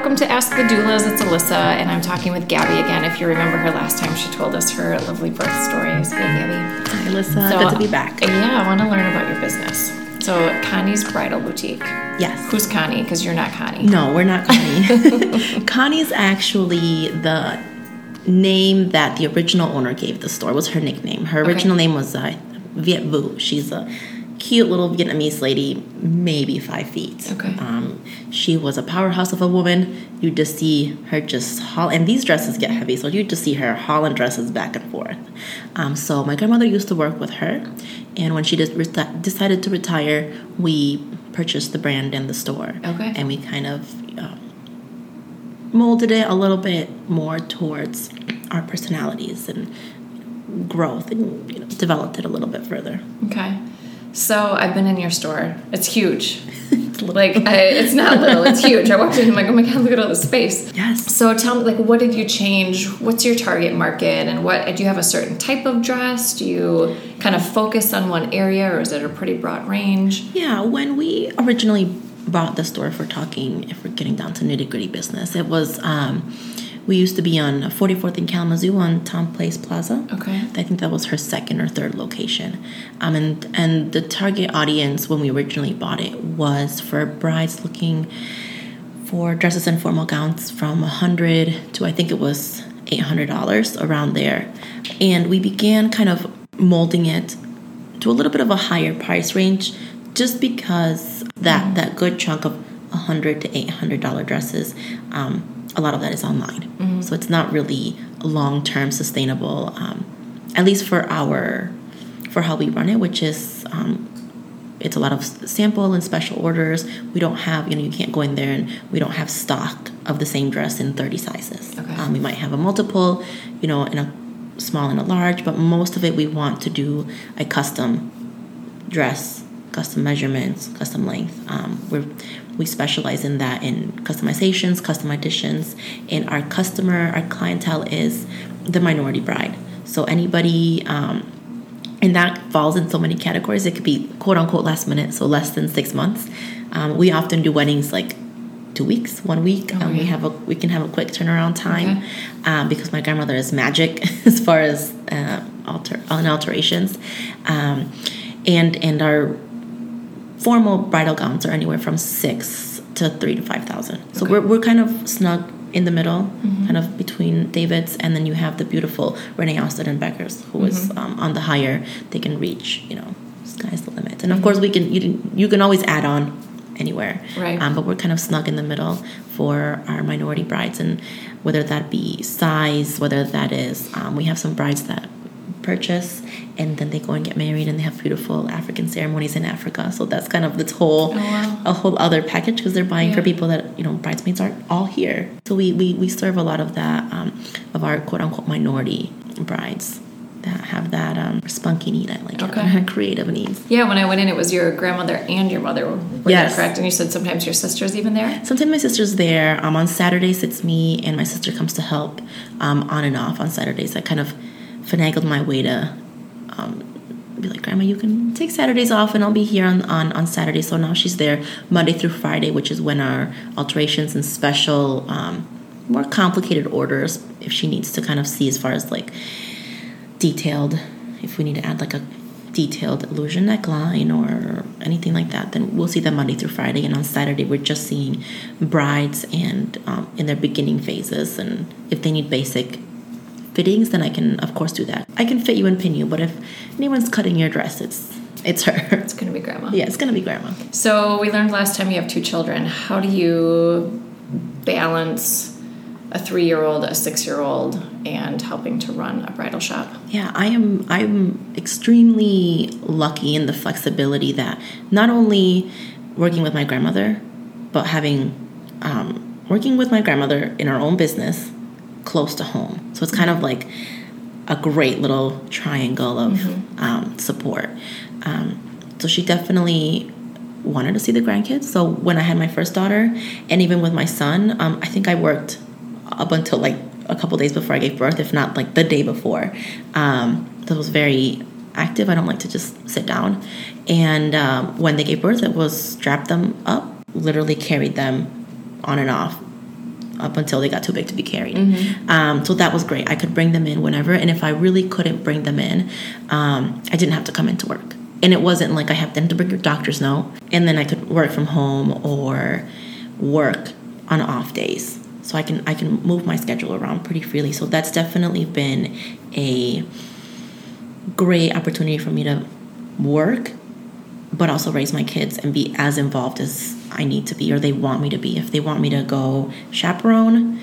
welcome to Ask the Doulas. It's Alyssa, and I'm talking with Gaby again. If you remember her last time, she told us her lovely birth stories. Hey, Gaby. Hi, Alyssa. Good to be back. Yeah, I want to learn about your business. So, Connie's Bridal Boutique. Yes. Who's Connie? Because you're not Connie. No, we're not Connie. Connie's actually the name that the original owner gave the store. Was her nickname. Her original Okay. name was uh, Viet Vu. She's a cute little Vietnamese lady, maybe five feet. Okay. Um, she was a powerhouse of a woman. You just see her just haul, and these dresses get heavy, so you just see her hauling dresses back and forth. Um, so my grandmother used to work with her, and when she reti- decided to retire, we purchased the brand and the store. Okay. And we kind of uh, molded it a little bit more towards our personalities and growth, and you know, developed it a little bit further. Okay. So, I've been in your store. It's huge. like, I, it's not little, it's huge. I walked in I'm like, oh my God, look at all this space. Yes. So tell me, like, what did you change? What's your target market, and what do you have a certain type of dress? Do you kind of focus on one area, or is it a pretty broad range? Yeah, when we originally bought the store, if we're talking, if we're getting down to nitty gritty business, it was um, we used to be on 44th and Kalamazoo on Tom Place Plaza. Okay. I think that was her second or third location. Um, and and the target audience when we originally bought it was for brides looking for dresses and formal gowns from 100 to I think it was $800 around there. And we began kind of molding it to a little bit of a higher price range just because that that good chunk of 100 to 800 dollar dresses um, a lot of that is online. So it's not really long-term sustainable um, at least for our for how we run it which is um, it's a lot of sample and special orders. We don't have you know you can't go in there and we don't have stock of the same dress in 30 sizes. Okay. um, we might have a multiple you know in a small and a large but most of it we want to do a custom dress, custom measurements, custom length. Um, we we specialize in that in customizations, custom additions, and our customer, our clientele is the minority bride. So anybody, um, and that falls in so many categories. It could be quote unquote last minute, so less than six months. Um, we often do weddings like two weeks, one week. Um, we have a we can have a quick turnaround time Okay. um, because my grandmother is magic as far as uh, alter on alterations, um, and and our formal bridal gowns are anywhere from six to three to five thousand. So Okay. we're we're kind of snug in the middle, kind of between David's, and then you have the beautiful Renee Austin and Becker's, who is um, on the higher. They can reach, you know, sky's the limit. And of course, we can you can, you can always add on anywhere. Right. Um, but we're kind of snug in the middle for our minority brides, and whether that be size, whether that is, um, we have some brides that purchase and then they go and get married and they have beautiful African ceremonies in Africa. So that's kind of this whole Oh, wow. a whole other package because they're buying for people that you know bridesmaids aren't all here. So we we, we serve a lot of that um, of our quote unquote minority brides that have that um, spunky need. I like Okay. it. creative needs. Yeah, when I went in, it was your grandmother and your mother. Were Yes. correct? And you said sometimes your sister's even there. Sometimes my sister's there. Um, on Saturdays, it's me and my sister comes to help um, on and off on Saturdays. I kind of finagled my way to um, be like, Grandma, you can take Saturdays off and I'll be here on, on, on Saturday. So now she's there Monday through Friday, which is when our alterations and special, um, more complicated orders, if she needs to kind of see as far as like detailed, if we need to add like a detailed illusion neckline or anything like that, then we'll see them Monday through Friday. And on Saturday, we're just seeing brides and um, in their beginning phases. And if they need basic fittings, then I can, of course, do that. I can fit you and pin you, but if anyone's cutting your dress, it's it's her. It's going to be grandma. yeah, it's gonna be grandma. So we learned last time you have two children. How do you balance a three-year-old, a six-year-old, and helping to run a bridal shop? Yeah, I am. I'm extremely lucky in the flexibility that not only working with my grandmother, but having um, working with my grandmother in our own business close to home. So it's kind of like a great little triangle of um, support. Um, so she definitely wanted to see the grandkids. So when I had my first daughter, and even with my son, um, I think I worked up until like a couple days before I gave birth, if not like the day before. Um, that was very active. I don't like to just sit down. And um, when they gave birth, it was strapped them up, literally carried them on and off up until they got too big to be carried. Um, so that was great. I could bring them in whenever, and if I really couldn't bring them in, um, I didn't have to come into work. And it wasn't like I have them to bring your doctor's note, and then I could work from home or work on off days. So I can I can move my schedule around pretty freely. So that's definitely been a great opportunity for me to work, but also raise my kids and be as involved as I need to be or they want me to be. If they want me to go chaperone,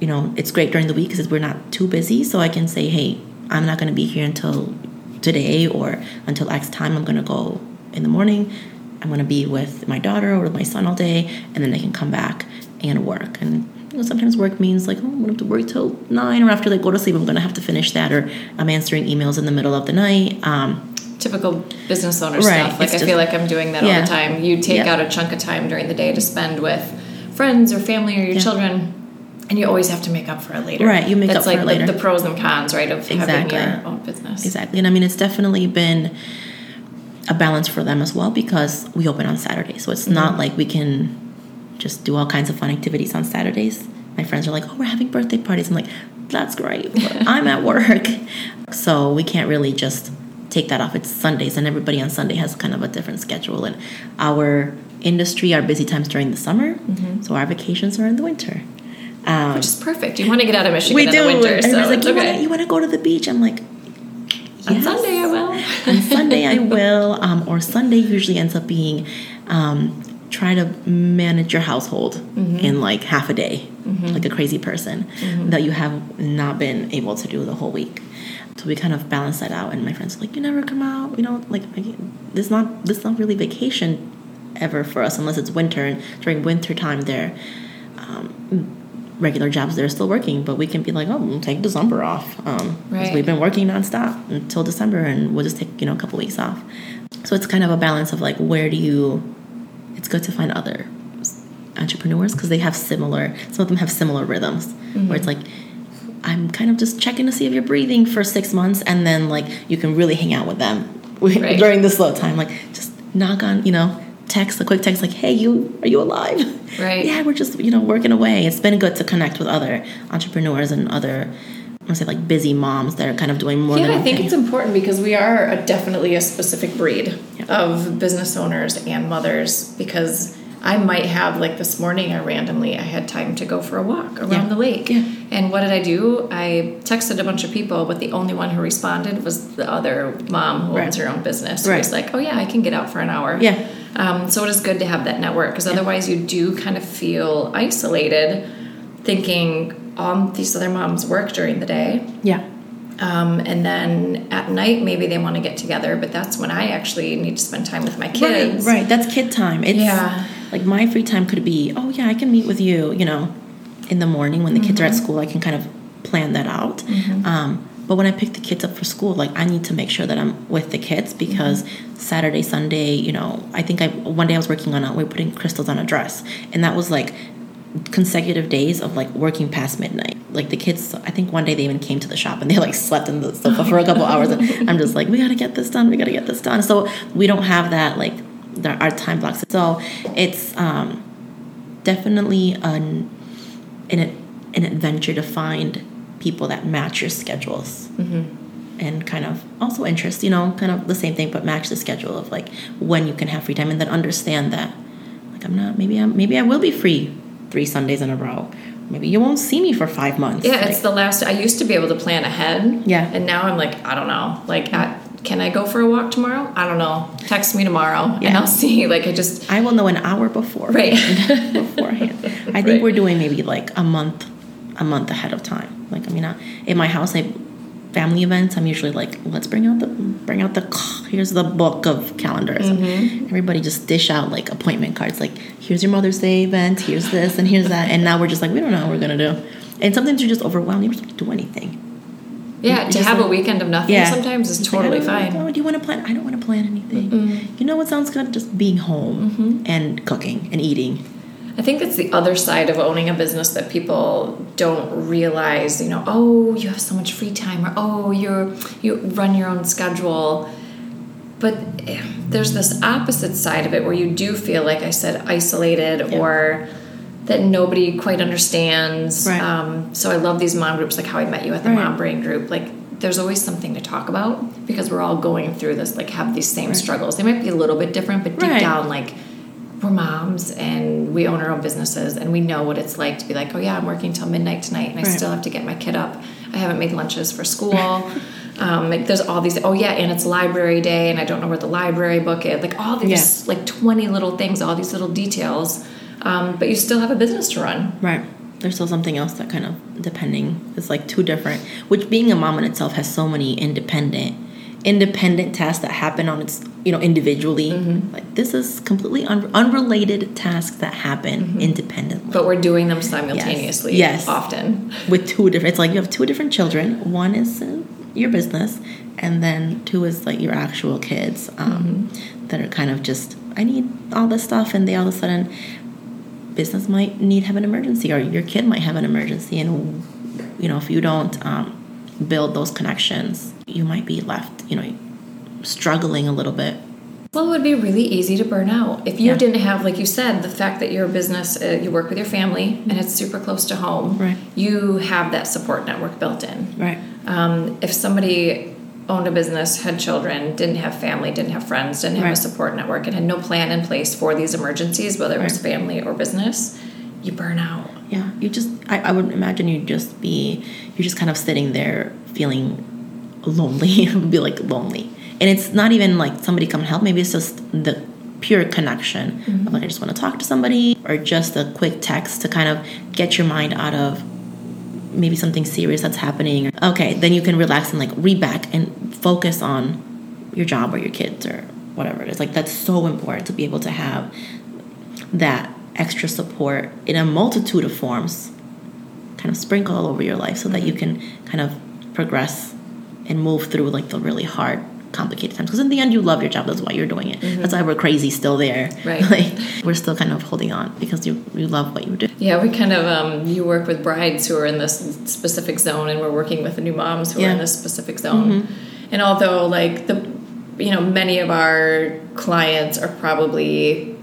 you know, it's great during the week because we're not too busy. So I can say, hey, I'm not going to be here until today or until X time. I'm going to go in the morning. I'm going to be with my daughter or my son all day, and then they can come back and work. And you know, sometimes work means like, oh, I'm going to have to work till nine, or after they go to sleep, I'm going to have to finish that, or I'm answering emails in the middle of the night. Um, Typical business owner Right, stuff. Like it's I just- feel like I'm doing that all the time. You take Yeah. out a chunk of time during the day to spend with friends or family or your Yeah. children, and you always have to make up for it later. Right, you make That's up for like it the- later. The, pros and cons, right, of Exactly. having your own business. Exactly. And I mean, it's definitely been a balance for them as well because we open on Saturday. So it's not mm-hmm. like we can just do all kinds of fun activities on Saturdays. My friends are like, oh, we're having birthday parties. I'm like, that's great. I'm at work. So we can't really just take that off. It's Sundays, and everybody on Sunday has kind of a different schedule. And our industry, our busy times during the summer. So our vacations are in the winter. Um, Which is perfect. You want to get out of Michigan we in do. the winter, and so like, you okay. want to you want to go to the beach? I'm like, On. Sunday I will. On Sunday I will, um, or Sunday usually ends up being um, try to manage your household in like half a day, like a crazy person that you have not been able to do the whole week. So we kind of balance that out, and my friends are like, "You never come out, you know, like this not this not really vacation ever for us unless it's winter, and during winter time there." Um, regular jobs they're still working but we can be like oh we'll take december off um Right. we've been working nonstop until december and we'll just take you know a couple weeks off so it's kind of a balance of like where do you it's good to find other entrepreneurs because they have similar some of them have similar rhythms where it's like i'm kind of just checking to see if you're breathing for six months and then like you can really hang out with them Right. during the slow time like just knock on you know text a quick text like hey you are you alive Right. yeah we're just you know working away it's been good to connect with other entrepreneurs and other i want to say like busy moms that are kind of doing more Yeah, I think okay. it's important because we are a, definitely a specific breed Yeah. of business owners and mothers because I might have like this morning I randomly I had time to go for a walk around Yeah. the lake. Yeah. And what did I do? I texted a bunch of people, but the only one who responded was the other mom who owns her own business. Who Right. was like, "Oh yeah, I can get out for an hour." Yeah. Um, so it is good to have that network because otherwise you do kind of feel isolated, thinking, "Um, these other moms work during the day." yeah Um, and then at night, maybe they want to get together, but that's when I actually need to spend time with my kids. Right, right. That's kid time. It's Yeah. like my free time could be, oh yeah, I can meet with you, you know, in the morning when the kids are Mm-hmm. at school. I can kind of plan that out. Um, but when I pick the kids up for school, like I need to make sure that I'm with the kids because Mm-hmm. Saturday, Sunday, you know, I think I one day I was working on a we were putting crystals on a dress, and that was like consecutive days of like working past midnight. Like the kids, I think one day they even came to the shop and they like slept in the sofa for a couple hours. And I'm just like, we gotta get this done. We gotta get this done. So we don't have that like our time blocks. So it's um, definitely an an an adventure to find people that match your schedules. Mm-hmm. And kind of also interest, you know, kind of the same thing, but match the schedule of like when you can have free time, and then understand that like I'm not maybe I'm maybe I will be free three Sundays in a row. Maybe you won't see me for five months. Yeah, Like, it's the last. I used to be able to plan ahead. Yeah. And now I'm like, I don't know. Like, at, can I go for a walk tomorrow? I don't know. Text me tomorrow and I'll see. Like, I just. I will know an hour before. Right. beforehand. I think Right. we're doing maybe like a month, a month ahead of time. Like I mean, I, in my house, I family events. I'm usually like, let's bring out the bring out the here's the book of calendars. Mm-hmm. Everybody just dish out like appointment cards. Like here's your Mother's Day event. Here's this and here's that. And now we're just like, we don't know what we're gonna do. And sometimes you're just overwhelmed. You don't do anything. Yeah, to have like- a weekend of nothing Yeah. sometimes is It's totally don't- fine. Oh, do you want to plan? I don't want to plan anything. You know what sounds good? Just being home Mm-hmm. and cooking and eating. I think it's the other side of owning a business that people don't realize, you know, oh, you have so much free time or oh, you're you run your own schedule. But eh, there's this opposite side of it where you do feel like I said isolated Yeah. or that nobody quite understands. Right. Um, so I love these mom groups, like how I met you at the Right. mom brain group. Like there's always something to talk about because we're all going through this, like have these same struggles. They might be a little bit different, but deep Right. down, like we're moms and we own our own businesses and we know what it's like to be like, oh yeah, I'm working till midnight tonight and I still have to get my kid up. I haven't made lunches for school. um, like there's all these. Oh yeah, and it's library day and I don't know where the library book is. Like all these like 20 little things, all these little details. Um, but you still have a business to run. Right. There's still something else that kind of depending. is like two different. Which being a mom in itself has so many independent, independent tasks that happen on its you know individually. Like this is completely un- unrelated tasks that happen independently But we're doing them simultaneously. Yes. Often. with two different. It's like you have two different children. One is uh, your business, and then two is like your actual kids um, that are kind of just. I need all this stuff, and they all of a sudden business might need have an emergency or your kid might have an emergency and you know if you don't um, build those connections you might be left you know struggling a little bit Well, it would be really easy to burn out if you Yeah. didn't have, like you said, the fact that your business, uh, you work with your family and it's super close to home. Right. You have that support network built in. right Um, if somebody owned a business, had children, didn't have family, didn't have friends, didn't have a support network, and had no plan in place for these emergencies, whether it was family or business, you burn out. yeah you just I, I would imagine you'd just be you're just kind of sitting there feeling lonely be like lonely. And it's not even like somebody come and help maybe it's just the pure connection of mm-hmm. like i just want to talk to somebody or just a quick text to kind of get your mind out of maybe something serious that's happening. Okay then you can relax and like read back and focus on your job or your kids or whatever it is. Like that's so important to be able to have that extra support in a multitude of forms kind of sprinkle all over your life so that you mm-hmm. can kind of progress and move through like the really hard complicated times because in the end you love your job that's why you're doing it that's why we're crazy still there Right. like we're still kind of holding on because you you love what you do Yeah, we kind of um, you work with brides who are in this specific zone, and we're working with the new moms who are in Mm-hmm. this specific zone. And although like the you know many of our clients are probably,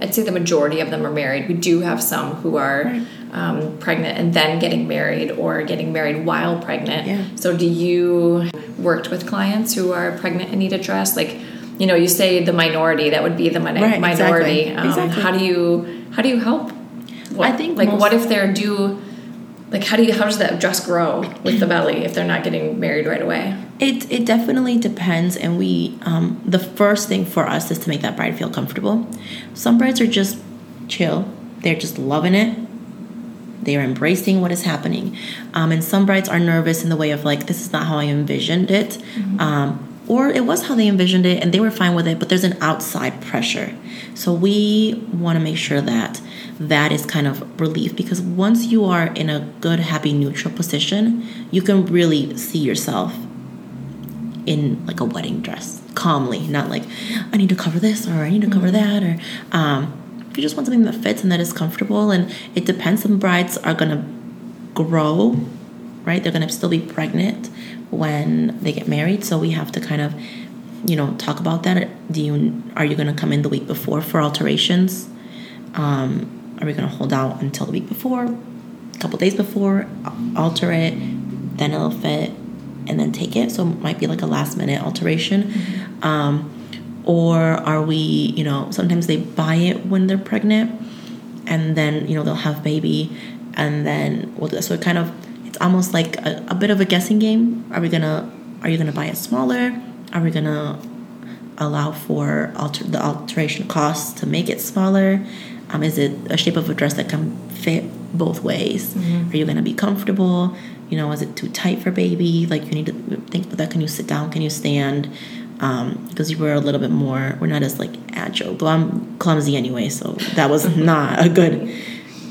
I'd say the majority of them are married. We do have some who are Right. Um, pregnant and then getting married, or getting married while pregnant. Yeah. So do you worked with clients who are pregnant and need a dress like? You know, you say the minority. That would be the min- Right, minority. exactly, Um, exactly. How do you how do you help what, I think like what if they're due like how do you how does that dress grow with the belly if they're not getting married right away It it definitely depends, and we um, the first thing for us is to make that bride feel comfortable. Some brides are just chill; they're just loving it. They are embracing what is happening, um, and some brides are nervous in the way of like, "This is not how I envisioned it," um, or it was how they envisioned it, and they were fine with it. But there's an outside pressure, so we want to make sure that that is kind of relief because once you are in a good, happy, neutral position, you can really see yourself in like a wedding dress calmly not like i need to cover this or i need to cover that or um, you just want something that fits and that is comfortable and it depends. Some brides are going to grow right? They're going to still be pregnant when they get married so we have to kind of you know talk about that. Do you are you going to come in the week before for alterations? Um, are we going to hold out until the week before a couple days before alter it then it'll fit and then take it. So it might be like a last minute alteration. Um, or are we, you know, sometimes they buy it when they're pregnant and then, you know, they'll have baby and then we'll. So it kind of, it's almost like a, a bit of a guessing game. Are we to, are you to buy it smaller? Are we to allow for alter, the alteration costs to make it smaller? Um, is it a shape of a dress that can fit both ways? Are you to be comfortable? You know, is it too tight for baby? Like you need to think about that. Can you sit down? Can you stand? Because you were a little bit more. We're not as like agile. Though I'm clumsy anyway, so that was not a good.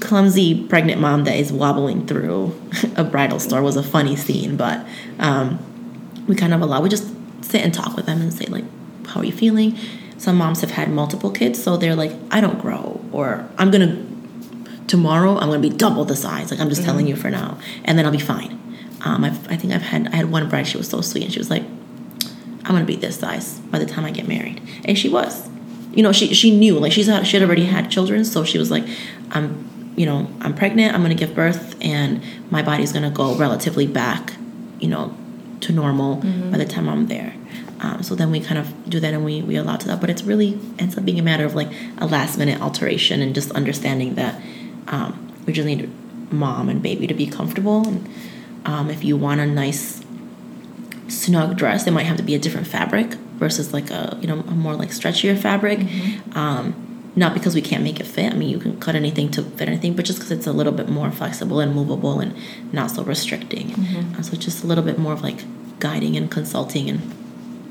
Clumsy pregnant mom that is wobbling through a bridal store was a funny scene, but um, we kind of allow. We just sit and talk with them and say like, "How are you feeling?" Some moms have had multiple kids, so they're like, "I don't grow," or "I'm gonna tomorrow I'm gonna be double the size." Like I'm just telling you for now, and then I'll be fine. Um, I've, I think I've had I had one bride. She was so sweet, and she was like, "I'm gonna be this size by the time I get married," and she was. You know, she she knew like she's had, she had already had children, so she was like, "I'm you know, I'm pregnant, I'm to give birth, and my body's to go relatively back, you know, to normal mm-hmm. by the time I'm there. Um, so then we kind of do that and we, we allow to that. But it's really ends up being a matter of like a last minute alteration and just understanding that um, we just need mom and baby to be comfortable. And um, if you want a nice snug dress, it might have to be a different fabric versus like a you know a more like stretchier fabric. Mm-hmm. Um, not because we can't make it fit. I mean, you can cut anything to fit anything, but just because it's a little bit more flexible and movable and not so restricting. Mm-hmm. Uh, so just a little bit more of like guiding and consulting, and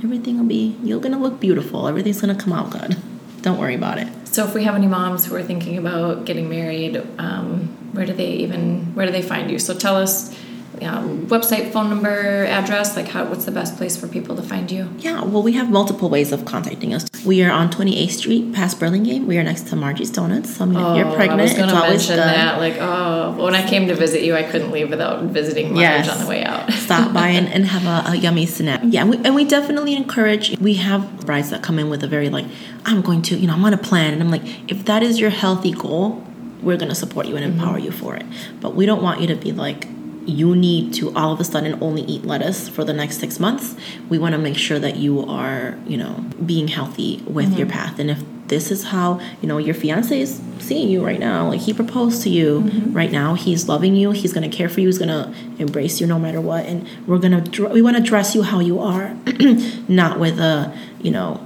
everything will be. You're gonna look beautiful. Everything's gonna come out good. Don't worry about it. So, if we have any moms who are thinking about getting married, um, where do they even where do they find you? So, tell us um, website, phone number, address? Like, how? What's the best place for people to find you? Yeah, well, we have multiple ways of contacting us. We are on 28th Street, past Burlingame. We are next to Margie's Donuts. So, I mean, oh, if you're pregnant, I was it's always good. that. Like, oh, when I came to visit you, I couldn't leave without visiting Marge yes. on the way out. Stop by and, and have a, a, yummy snack. Yeah, and we, and we definitely encourage. We have brides that come in with a very like, I'm going to, you know, I'm on a plan, and I'm like, if that is your healthy goal, we're going to support you and empower mm-hmm. you for it. But we don't want you to be like you need to all of a sudden only eat lettuce for the next six months. We want to make sure that you are, you know, being healthy with mm-hmm. your path. And if this is how, you know, your fiance is seeing you right now, like he proposed to you mm-hmm. right now, he's loving you, he's going to care for you, he's going to embrace you no matter what. And we're going to, we want to dress you how you are, not with a, you know,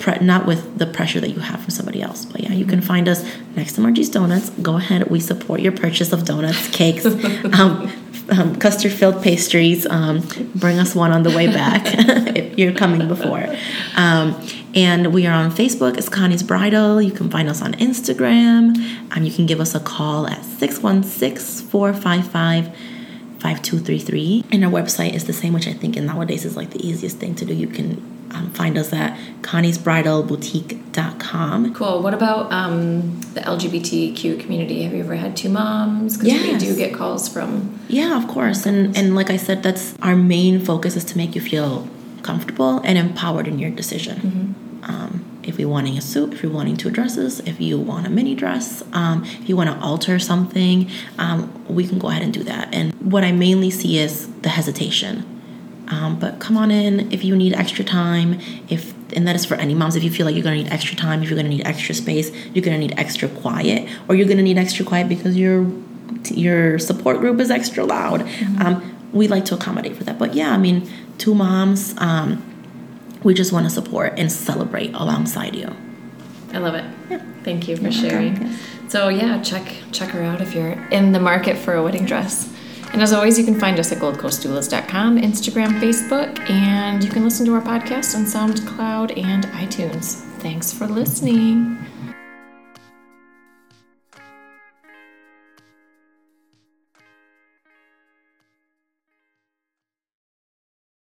Pre- not with the pressure that you have from somebody else. But yeah, you can find us next to Margie's Donuts. Go ahead. We support your purchase of donuts, cakes, um, um, custard filled pastries. Um, bring us one on the way back if you're coming before. Um, and we are on Facebook It's Connie's Bridal. You can find us on Instagram. Um, you can give us a call at 616 455 5233. And our website is the same, which I think in nowadays is like the easiest thing to do. You can um, find us at Connie's Bridal conniesbridalboutique.com. Cool. What about um, the LGBTQ community? Have you ever had two moms? Because yes. we do get calls from. Yeah, of course. And and like I said, that's our main focus is to make you feel comfortable and empowered in your decision. Mm-hmm. Um, if you're wanting a suit, if you're wanting two dresses, if you want a mini dress, um, if you want to alter something, um, we can go ahead and do that. And what I mainly see is the hesitation um, but come on in if you need extra time. If and that is for any moms. If you feel like you're gonna need extra time, if you're gonna need extra space, you're gonna need extra quiet, or you're gonna need extra quiet because your your support group is extra loud. Mm-hmm. Um, we like to accommodate for that. But yeah, I mean, two moms. Um, we just want to support and celebrate alongside you. I love it. Yeah. Thank you for yeah, sharing. So yeah, check check her out if you're in the market for a wedding dress. And as always, you can find us at goldcoastdoulas.com, Instagram, Facebook, and you can listen to our podcast on SoundCloud and iTunes. Thanks for listening.